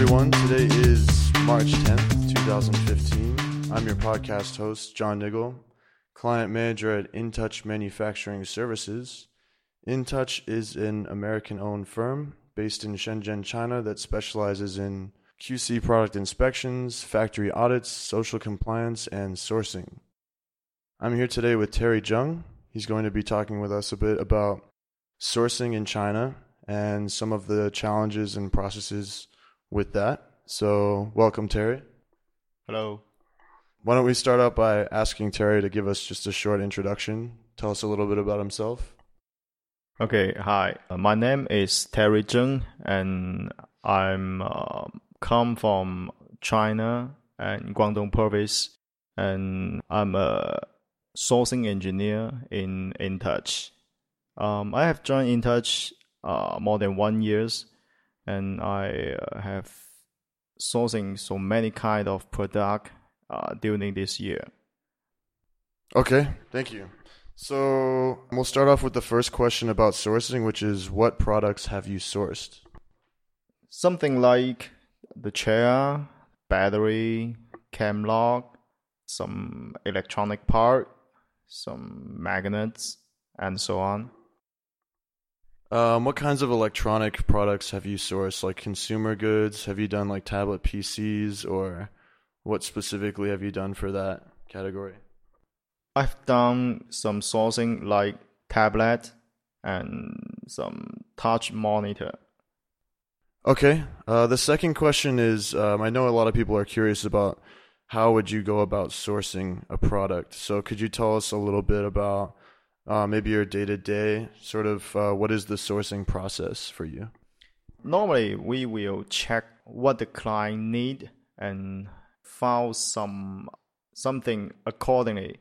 everyone. Today is March 10th, 2015. I'm your podcast host, John Niggle, client manager at InTouch Manufacturing Services. InTouch is an American owned firm based in Shenzhen, China that specializes in QC product inspections, factory audits, social compliance, and sourcing. I'm here today with Terry Jung. He's going to be talking with us a bit about sourcing in China and some of the challenges and processes with that. So, welcome, Terry. Hello. Why don't we start out by asking Terry to give us just a short introduction? Tell us a little bit about himself. Okay, hi. Uh, my name is Terry Zheng, and I'm uh, come from China and Guangdong province, and I'm a sourcing engineer in InTouch. Um, I have joined InTouch uh, more than one years, and I uh, have sourcing so many kind of product uh, during this year. Okay, thank you. So we'll start off with the first question about sourcing, which is what products have you sourced? Something like the chair, battery, cam lock, some electronic part, some magnets, and so on. Um, what kinds of electronic products have you sourced? Like consumer goods? Have you done like tablet PCs, or what specifically have you done for that category? I've done some sourcing like tablet and some touch monitor. Okay. Uh, the second question is um, I know a lot of people are curious about how would you go about sourcing a product. So could you tell us a little bit about uh, maybe your day to day sort of uh, what is the sourcing process for you? Normally, we will check what the client need and file some something accordingly,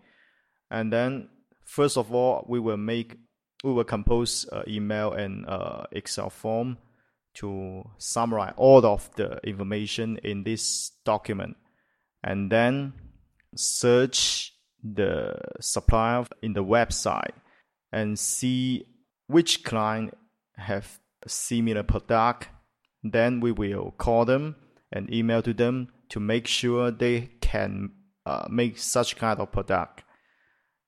and then first of all, we will make we will compose an email and uh, Excel form to summarize all of the information in this document, and then search the supplier in the website and see which client have similar product then we will call them and email to them to make sure they can uh, make such kind of product.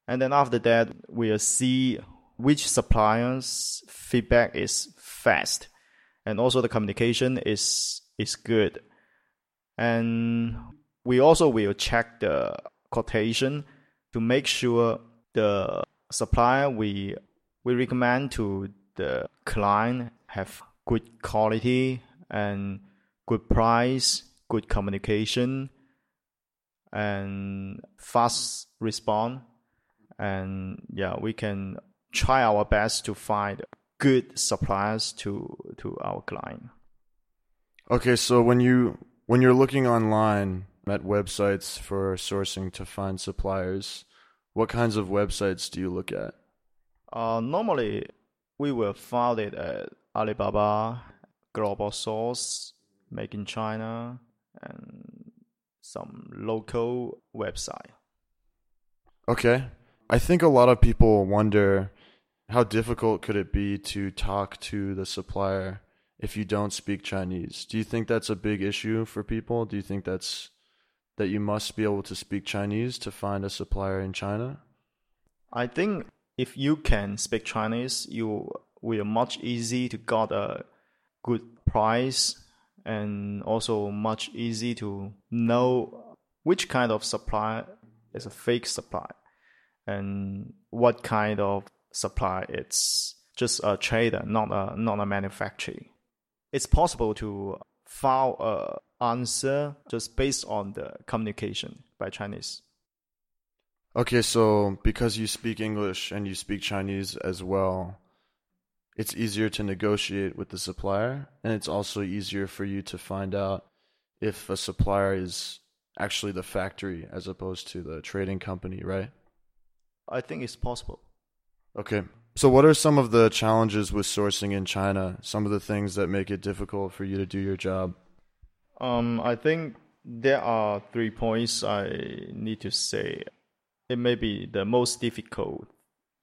And then after that we'll see which suppliers feedback is fast. And also the communication is is good. And we also will check the quotation to make sure the supplier we we recommend to the client have good quality and good price, good communication, and fast response. And yeah, we can try our best to find good suppliers to to our client. Okay, so when you when you're looking online at websites for sourcing to find suppliers, what kinds of websites do you look at? Uh, normally, we will find it at Alibaba, Global Source, Make in China, and some local website. Okay. I think a lot of people wonder how difficult could it be to talk to the supplier if you don't speak Chinese? Do you think that's a big issue for people? Do you think that's that you must be able to speak Chinese to find a supplier in China? I think if you can speak Chinese, you will much easy to got a good price and also much easy to know which kind of supply is a fake supply and what kind of supply it's just a trader, not a not a manufacturer. It's possible to file a answer just based on the communication by Chinese. Okay, so because you speak English and you speak Chinese as well, it's easier to negotiate with the supplier, and it's also easier for you to find out if a supplier is actually the factory as opposed to the trading company, right? I think it's possible. Okay. So, what are some of the challenges with sourcing in China? Some of the things that make it difficult for you to do your job? Um, I think there are three points I need to say. It may be the most difficult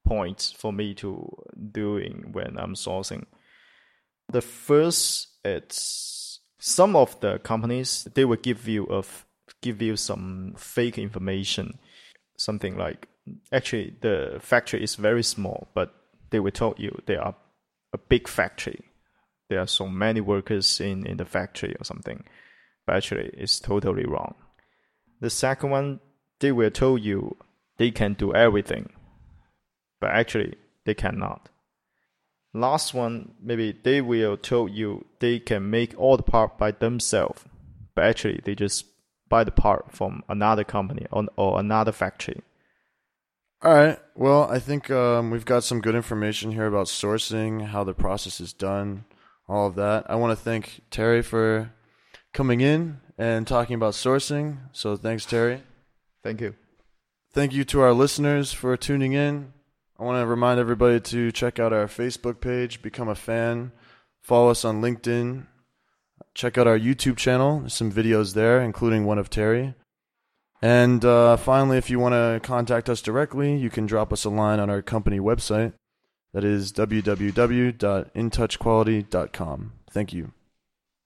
points for me to doing when I'm sourcing. The first it's some of the companies they will give you a give you some fake information, something like actually the factory is very small, but they will tell you they are a big factory. There are so many workers in, in the factory or something. But actually it's totally wrong. The second one, they will tell you they can do everything. But actually they cannot. Last one, maybe they will tell you they can make all the part by themselves. But actually they just buy the part from another company or, another factory. All right. Well, I think um, we've got some good information here about sourcing, how the process is done, all of that. I want to thank Terry for coming in and talking about sourcing. So thanks, Terry. Thank you. Thank you to our listeners for tuning in. I want to remind everybody to check out our Facebook page, become a fan, follow us on LinkedIn, check out our YouTube channel. There's some videos there, including one of Terry. And uh, finally, if you want to contact us directly, you can drop us a line on our company website. That is www.intouchquality.com. Thank you.